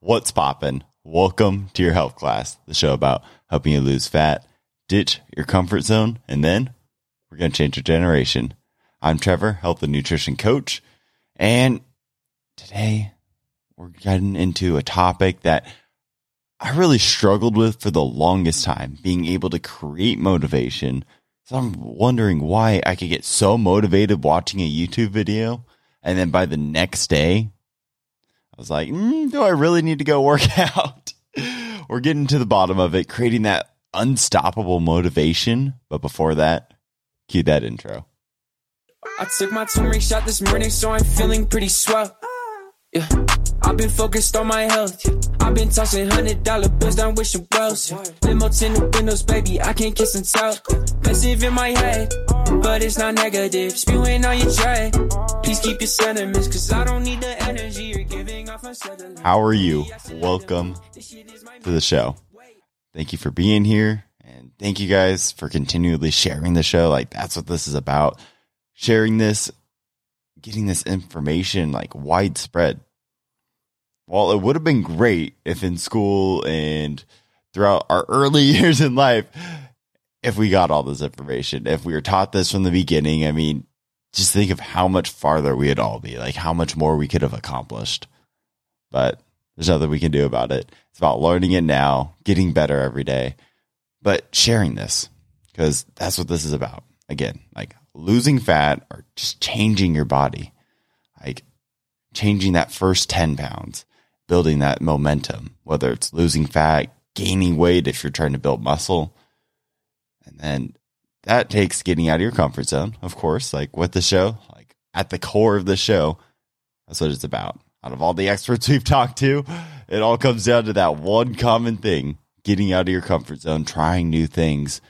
What's poppin'? Welcome to your health class, the show about helping you lose fat, ditch your comfort zone, and then we're going to change your generation. I'm Trevor, health and nutrition coach, and today we're getting into a topic that I really struggled with for the longest time, being able to create motivation. So I'm wondering why I could get so motivated watching a YouTube video, and then by the next day, I was like, mm, do I really need to go work out? We're getting to the bottom of it, creating that unstoppable motivation. But before that, cue that intro. I took my turmeric shot this morning, so I'm feeling pretty swell. Yeah, I've been focused on my health. I've been tossing hundred dollar bills down wishing wells. Yeah. Limo tinted windows, baby, I can't kiss and tell. Passive in my head, but it's not negative. Spewing on your dread. Please keep your sentiments, cause I don't need the energy you're giving. How are you? Welcome to the show. Thank you for being here. And thank you guys for continually sharing the show. Like, that's what this is about. Sharing this, getting this information like widespread. Well, it would have been great if in school and throughout our early years in life, if we got all this information, if we were taught this from the beginning, I mean, just think of how much farther we would all be, like how much more we could have accomplished. But there's nothing we can do about it. It's about learning it now, getting better every day, but sharing this because that's what this is about. Again, like losing fat or just changing your body, like changing that first 10 pounds, building that momentum, whether it's losing fat, gaining weight if you're trying to build muscle. And then that takes getting out of your comfort zone, of course, like with the show, like at the core of the show, that's what it's about. Out of all the experts we've talked to, it all comes down to that one common thing getting out of your comfort zone, trying new things.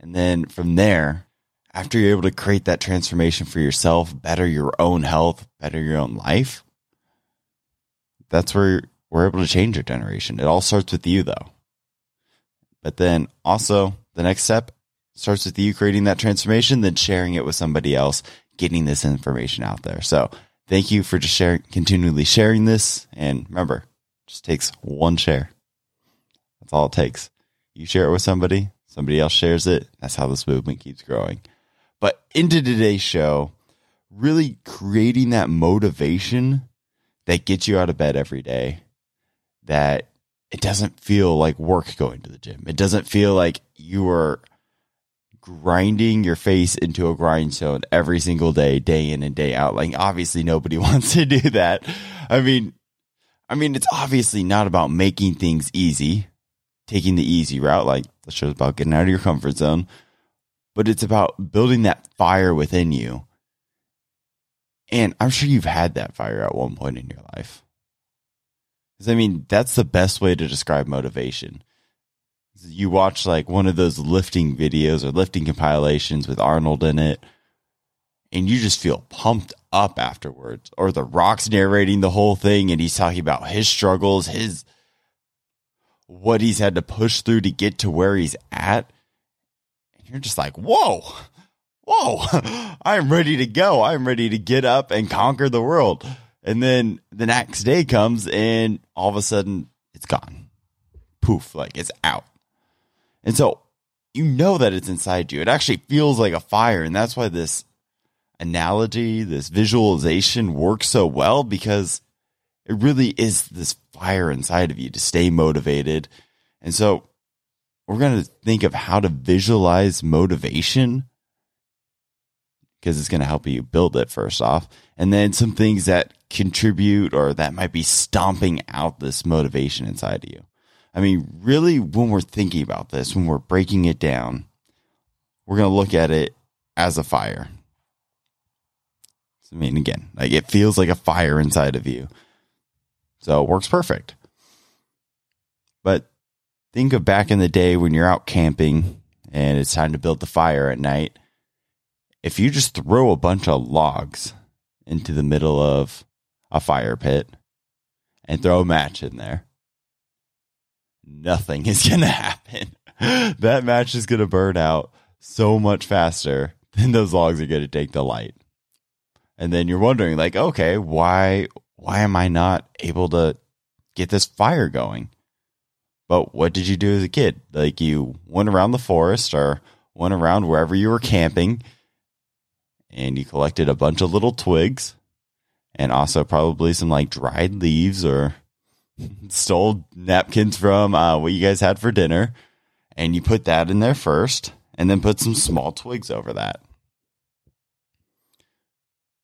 And then from there, after you're able to create that transformation for yourself, better your own health, better your own life, that's where we're able to change your generation. It all starts with you, though. But then also, the next step starts with you creating that transformation, then sharing it with somebody else, getting this information out there. So, thank you for just sharing, continually sharing this. And remember, just takes one share. That's all it takes. You share it with somebody, somebody else shares it. That's how this movement keeps growing. But into today's show, really creating that motivation that gets you out of bed every day, that it doesn't feel like work going to the gym. It doesn't feel like you are grinding your face into a grindstone every single day, day in and day out. Like obviously nobody wants to do that. I mean, I mean, it's obviously not about making things easy, taking the easy route. Like the show's about getting out of your comfort zone, but it's about building that fire within you. And I'm sure you've had that fire at one point in your life. Because I mean, that's the best way to describe motivation you watch like one of those lifting videos or lifting compilations with Arnold in it, and you just feel pumped up afterwards. Or The Rock's narrating the whole thing, and he's talking about his struggles, his what he's had to push through to get to where he's at. And you're just like, whoa, whoa, I'm ready to go. I'm ready to get up and conquer the world. And then the next day comes, and all of a sudden, it's gone. Poof, like it's out. And so you know that it's inside you. It actually feels like a fire. And that's why this analogy, this visualization works so well because it really is this fire inside of you to stay motivated. And so we're going to think of how to visualize motivation because it's going to help you build it first off. And then some things that contribute or that might be stomping out this motivation inside of you. I mean, really, when we're thinking about this, when we're breaking it down, we're going to look at it as a fire. I mean, again, like it feels like a fire inside of you. So it works perfect. But think of back in the day when you're out camping and it's time to build the fire at night. If you just throw a bunch of logs into the middle of a fire pit and throw a match in there, nothing is going to happen. that match is going to burn out so much faster than those logs are going to take the light. And then you're wondering like, okay, why why am I not able to get this fire going. But what did you do as a kid? Like you went around the forest or went around wherever you were camping and you collected a bunch of little twigs and also probably some like dried leaves or stole napkins from uh, what you guys had for dinner. And you put that in there first and then put some small twigs over that.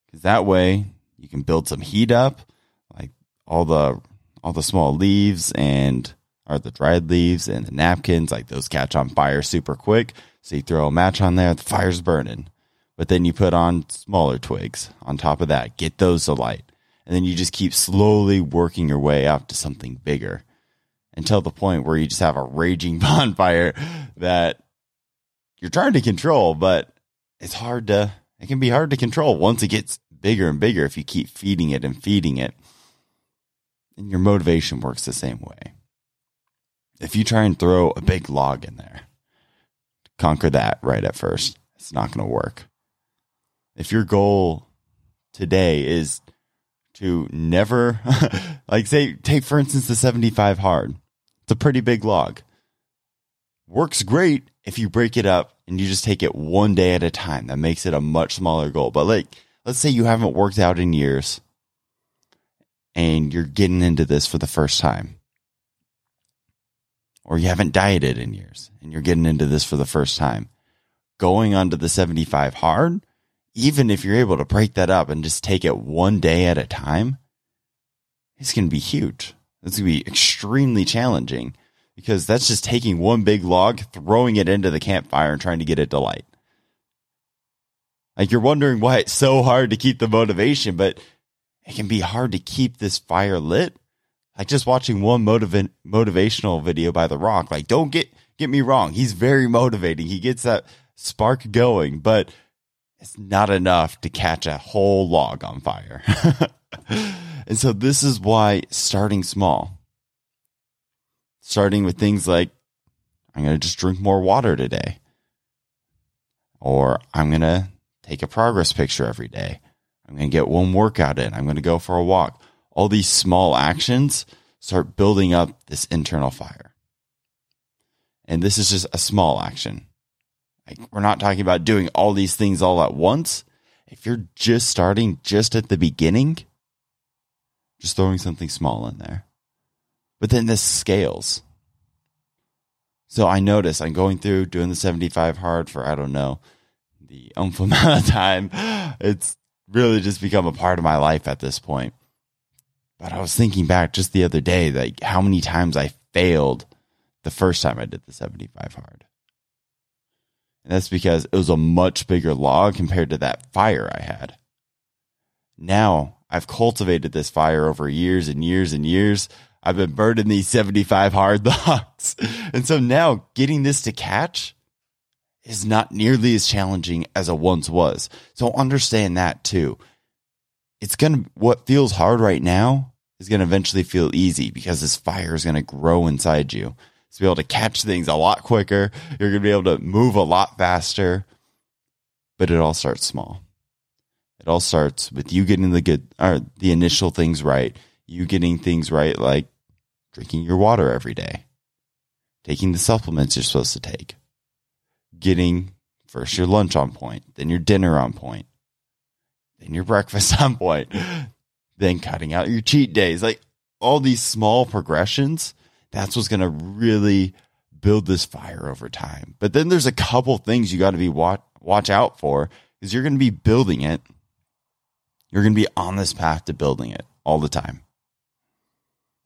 Because that way you can build some heat up, like all the all the small leaves and or the dried leaves and the napkins, like those catch on fire super quick. So you throw a match on there, the fire's burning. But then you put on smaller twigs on top of that, get those to light. And then you just keep slowly working your way up to something bigger until the point where you just have a raging bonfire that you're trying to control, but it's hard to, it can be hard to control once it gets bigger and bigger if you keep feeding it and feeding it. And your motivation works the same way. If you try and throw a big log in there, conquer that right at first, it's not going to work. If your goal today is to never, like, say, take for instance the 75 hard, it's a pretty big log. Works great if you break it up and you just take it one day at a time. That makes it a much smaller goal. But, like, let's say you haven't worked out in years and you're getting into this for the first time or you haven't dieted in years and you're getting into this for the first time, going onto the 75 hard, even if you're able to break that up and just take it one day at a time, it's going to be huge. It's going to be extremely challenging because that's just taking one big log, throwing it into the campfire and trying to get it to light. Like you're wondering why it's so hard to keep the motivation, but it can be hard to keep this fire lit like just watching one motiva- motivational video by The Rock. Like, don't get get me wrong, he's very motivating. He gets that spark going, but it's not enough to catch a whole log on fire. and so this is why starting small, starting with things like I'm going to just drink more water today, or I'm going to take a progress picture every day. I'm going to get one workout in. I'm going to go for a walk all these small actions start building up this internal fire. And this is just a small action. Like we're not talking about doing all these things all at once. If you're just starting just at the beginning, just throwing something small in there. But then this scales. So I notice I'm going through doing the 75 hard for, I don't know, the umph amount of time. It's really just become a part of my life at this point. But I was thinking back just the other day, like how many times I failed the first time I did the 75 hard. And that's because it was a much bigger log compared to that fire I had. Now I've cultivated this fire over years and years and years. I've been burning these 75 hard logs. And so now getting this to catch is not nearly as challenging as it once was. So understand that too it's going to, what feels hard right now is going to eventually feel easy because this fire is going to grow inside you. To be able to catch things a lot quicker. You're going to be able to move a lot faster, but it all starts small. It all starts with you getting the good, or the initial things right. You getting things right, like drinking your water every day, taking the supplements you're supposed to take, getting first your lunch on point, then your dinner on point, then your breakfast on point, then cutting out your cheat days. Like all these small progressions, that's what's going to really build this fire over time. But then there's a couple things you got to be watch watch out for because you're going to be building it. You're going to be on this path to building it all the time.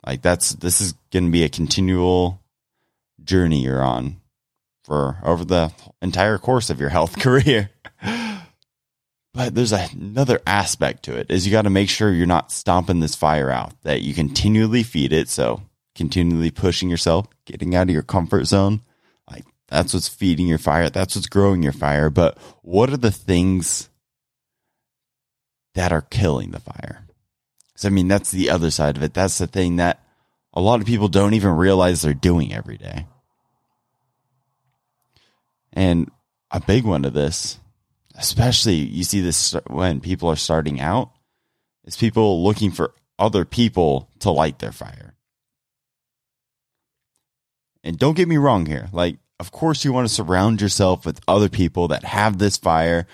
Like that's this is going to be a continual journey you're on for over the entire course of your health career. But there's another aspect to it is you got to make sure you're not stomping this fire out, that you continually feed it. So continually pushing yourself, getting out of your comfort zone. Like that's what's feeding your fire. That's what's growing your fire. But what are the things that are killing the fire? So, I mean, that's the other side of it. That's the thing that a lot of people don't even realize they're doing every day. And a big one of this especially you see this when people are starting out, is people looking for other people to light their fire. And don't get me wrong here. Like, of course, you want to surround yourself with other people that have this fire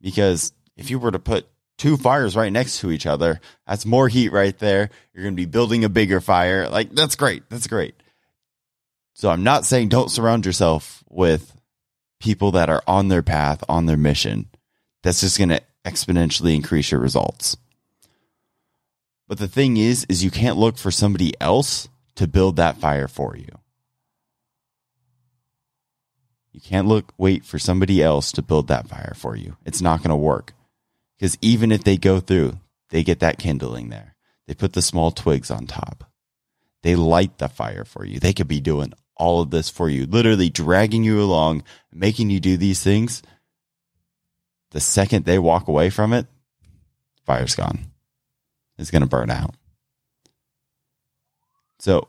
because if you were to put two fires right next to each other, that's more heat right there. You're going to be building a bigger fire. Like, that's great. That's great. So I'm not saying don't surround yourself with people that are on their path, on their mission. That's just going to exponentially increase your results. But the thing is, is you can't look for somebody else to build that fire for you. You can't look, wait for somebody else to build that fire for you. It's not going to work. Because even if they go through, they get that kindling there. They put the small twigs on top. They light the fire for you. They could be doing all of this for you, literally dragging you along, making you do these things. The second they walk away from it, fire's gone. It's going to burn out. So,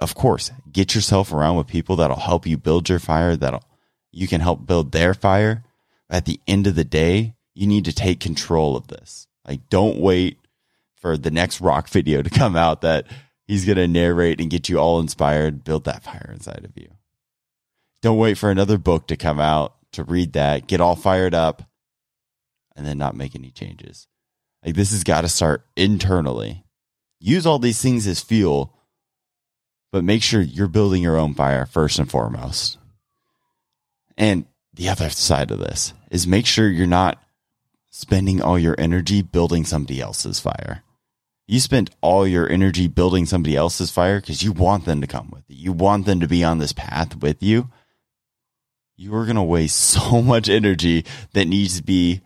of course, get yourself around with people that'll help you build your fire, that'll you can help build their fire. At the end of the day, you need to take control of this. Like don't wait for the next rock video to come out that he's going to narrate and get you all inspired, build that fire inside of you. Don't wait for another book to come out to read that, get all fired up, and then not make any changes. Like this has got to start internally. Use all these things as fuel, but make sure you're building your own fire first and foremost. And the other side of this is make sure you're not spending all your energy building somebody else's fire you spent all your energy building somebody else's fire because you want them to come with you. You want them to be on this path with you. You are going to waste so much energy that needs to be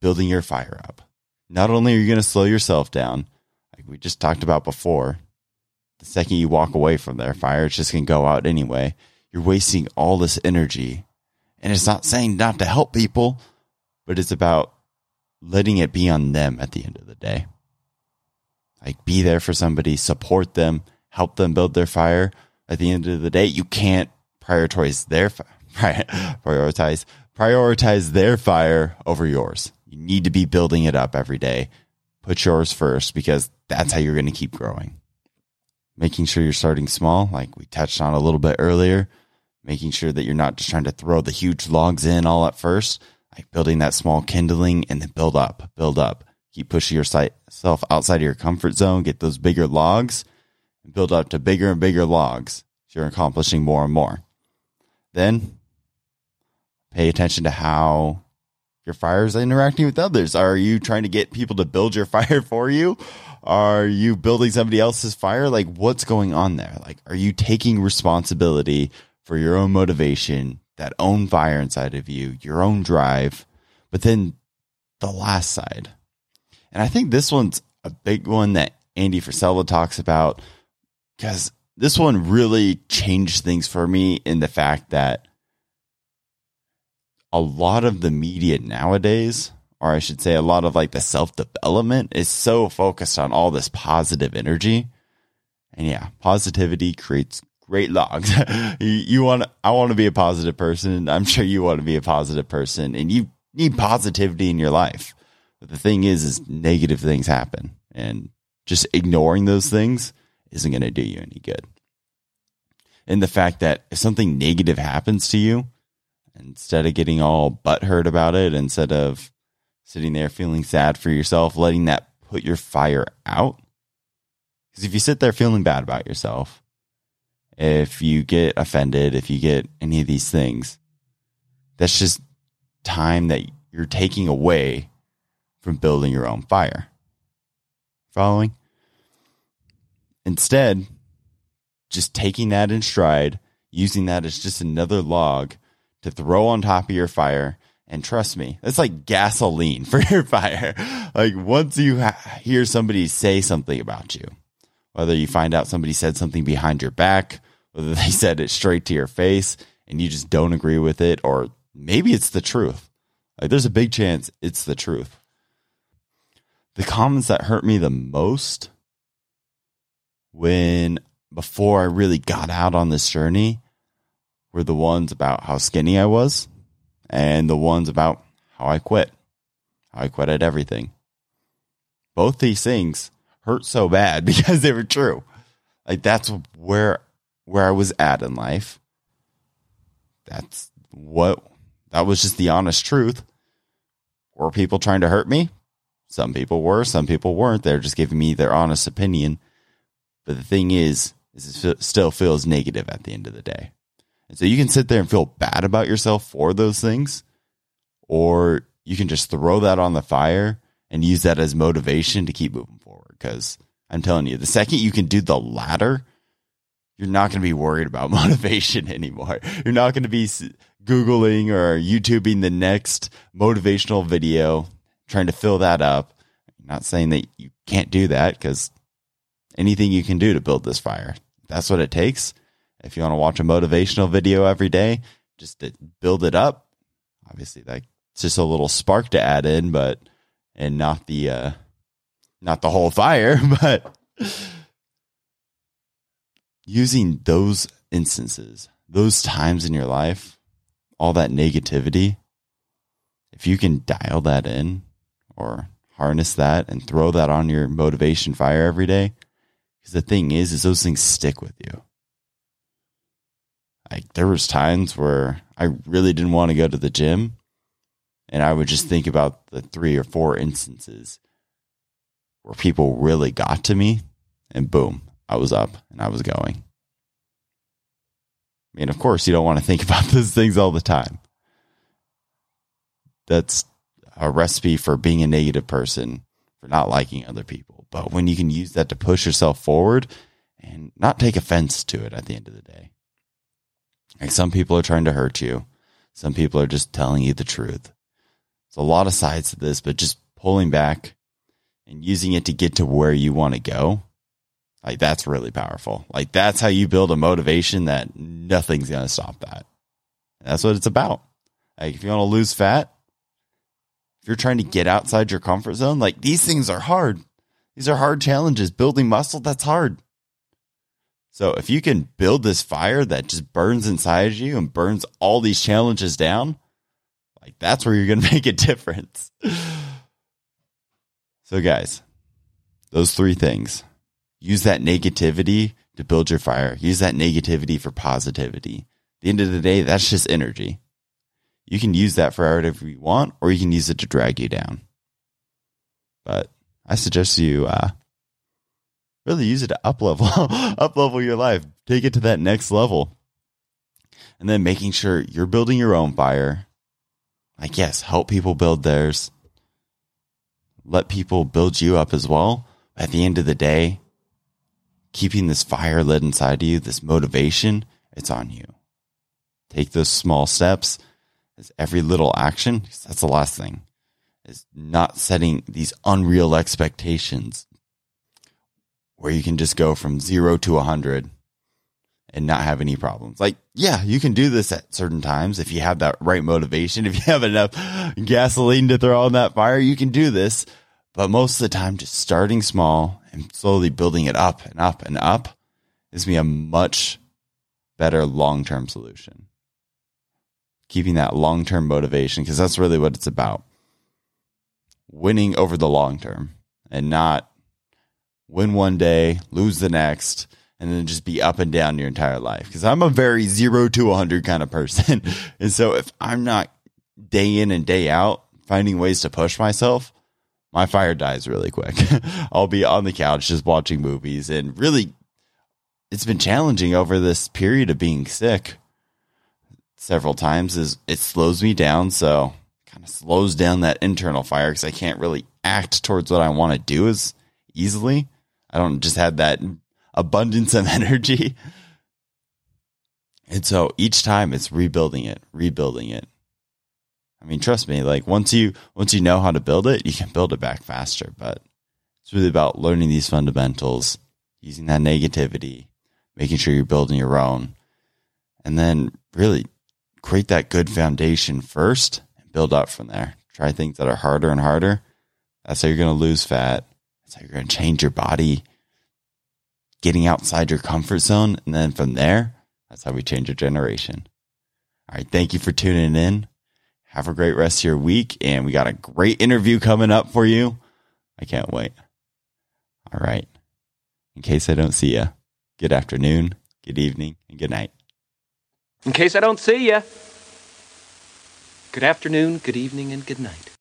building your fire up. Not only are you going to slow yourself down, like we just talked about before, the second you walk away from their fire, it's just going to go out anyway. You're wasting all this energy. And it's not saying not to help people, but it's about letting it be on them at the end of the day. Like be there for somebody, support them, help them build their fire. At the end of the day, you can't prioritize their prioritize prioritize their fire over yours. You need to be building it up every day. Put yours first because that's how you're going to keep growing. Making sure you're starting small, like we touched on a little bit earlier, making sure that you're not just trying to throw the huge logs in all at first, like building that small kindling and then build up, build up keep pushing yourself outside of your comfort zone, get those bigger logs, and build up to bigger and bigger logs. So you're accomplishing more and more. Then pay attention to how your fire is interacting with others. Are you trying to get people to build your fire for you? Are you building somebody else's fire? Like, what's going on there? Like, are you taking responsibility for your own motivation, that own fire inside of you, your own drive? But then the last side, and I think this one's a big one that Andy Frisella talks about because this one really changed things for me in the fact that a lot of the media nowadays, or I should say, a lot of like the self development is so focused on all this positive energy. And yeah, positivity creates great logs. you, you want, I want to be a positive person. I'm sure you want to be a positive person, and you need positivity in your life. But the thing is, is negative things happen, and just ignoring those things isn't going to do you any good. And the fact that if something negative happens to you, instead of getting all butthurt about it, instead of sitting there feeling sad for yourself, letting that put your fire out. Because if you sit there feeling bad about yourself, if you get offended, if you get any of these things, that's just time that you're taking away from building your own fire. Following? Instead, just taking that in stride, using that as just another log to throw on top of your fire. And trust me, it's like gasoline for your fire. Like once you ha- hear somebody say something about you, whether you find out somebody said something behind your back, whether they said it straight to your face and you just don't agree with it, or maybe it's the truth. Like there's a big chance it's the truth the comments that hurt me the most when before I really got out on this journey were the ones about how skinny I was and the ones about how I quit, how I quit at everything. Both these things hurt so bad because they were true. Like that's where where I was at in life. That's what that was just the honest truth. Were people trying to hurt me? Some people were, some people weren't. They're just giving me their honest opinion. But the thing is, is it still feels negative at the end of the day. And so you can sit there and feel bad about yourself for those things, or you can just throw that on the fire and use that as motivation to keep moving forward. Because I'm telling you, the second you can do the latter, you're not going to be worried about motivation anymore. You're not going to be Googling or YouTubing the next motivational video, trying to fill that up. I'm not saying that you can't do that because anything you can do to build this fire, that's what it takes. If you want to watch a motivational video every day, just to build it up, obviously that's just a little spark to add in, but and not the uh not the whole fire, but using those instances, those times in your life, all that negativity, if you can dial that in or harness that and throw that on your motivation fire every day, because the thing is, is those things stick with you. Like there was times where I really didn't want to go to the gym, and I would just think about the three or four instances where people really got to me, and boom, I was up and I was going. I mean, of course, you don't want to think about those things all the time. That's a recipe for being a negative person, for not liking other people. But when you can use that to push yourself forward and not take offense to it at the end of the day. Like some people are trying to hurt you. Some people are just telling you the truth. There's a lot of sides to this, but just pulling back and using it to get to where you want to go. Like that's really powerful. Like that's how you build a motivation that nothing's going to stop that. That's what it's about. Like if you want to lose fat, if you're trying to get outside your comfort zone, like these things are hard. These are hard challenges. Building muscle, that's hard. So if you can build this fire that just burns inside you and burns all these challenges down, like that's where you're going to make a difference. so guys, those three things. Use that negativity to build your fire. Use that negativity for positivity. At the end of the day, that's just energy. You can use that for whatever you want, or you can use it to drag you down. But I suggest you uh, really use it to up level, up level your life, take it to that next level, and then making sure you're building your own fire. I guess help people build theirs. Let people build you up as well. At the end of the day, keeping this fire lit inside of you, this motivation, it's on you. Take those small steps as every little action. That's the last thing is not setting these unreal expectations where you can just go from zero to a hundred and not have any problems. Like, yeah, you can do this at certain times if you have that right motivation. If you have enough gasoline to throw on that fire, you can do this. But most of the time, just starting small and slowly building it up and up and up is me a much better long term solution. Keeping that long term motivation, because that's really what it's about. Winning over the long term and not win one day, lose the next, and then just be up and down your entire life. Because I'm a very zero to 100 kind of person. and so if I'm not day in and day out finding ways to push myself, my fire dies really quick. I'll be on the couch just watching movies and really it's been challenging over this period of being sick several times is it slows me down so kind of slows down that internal fire because I can't really act towards what I want to do as easily. I don't just have that abundance of energy. And so each time it's rebuilding it, rebuilding it. I mean, trust me, like once you once you know how to build it, you can build it back faster, but it's really about learning these fundamentals, using that negativity, making sure you're building your own, and then really create that good foundation first and build up from there. Try things that are harder and harder. That's how you're going to lose fat. How you're going to change your body, getting outside your comfort zone. And then from there, that's how we change a generation. All right. Thank you for tuning in. Have a great rest of your week. And we got a great interview coming up for you. I can't wait. All right. In case I don't see you, good afternoon, good evening, and good night. In case I don't see you, good afternoon, good evening, and good night.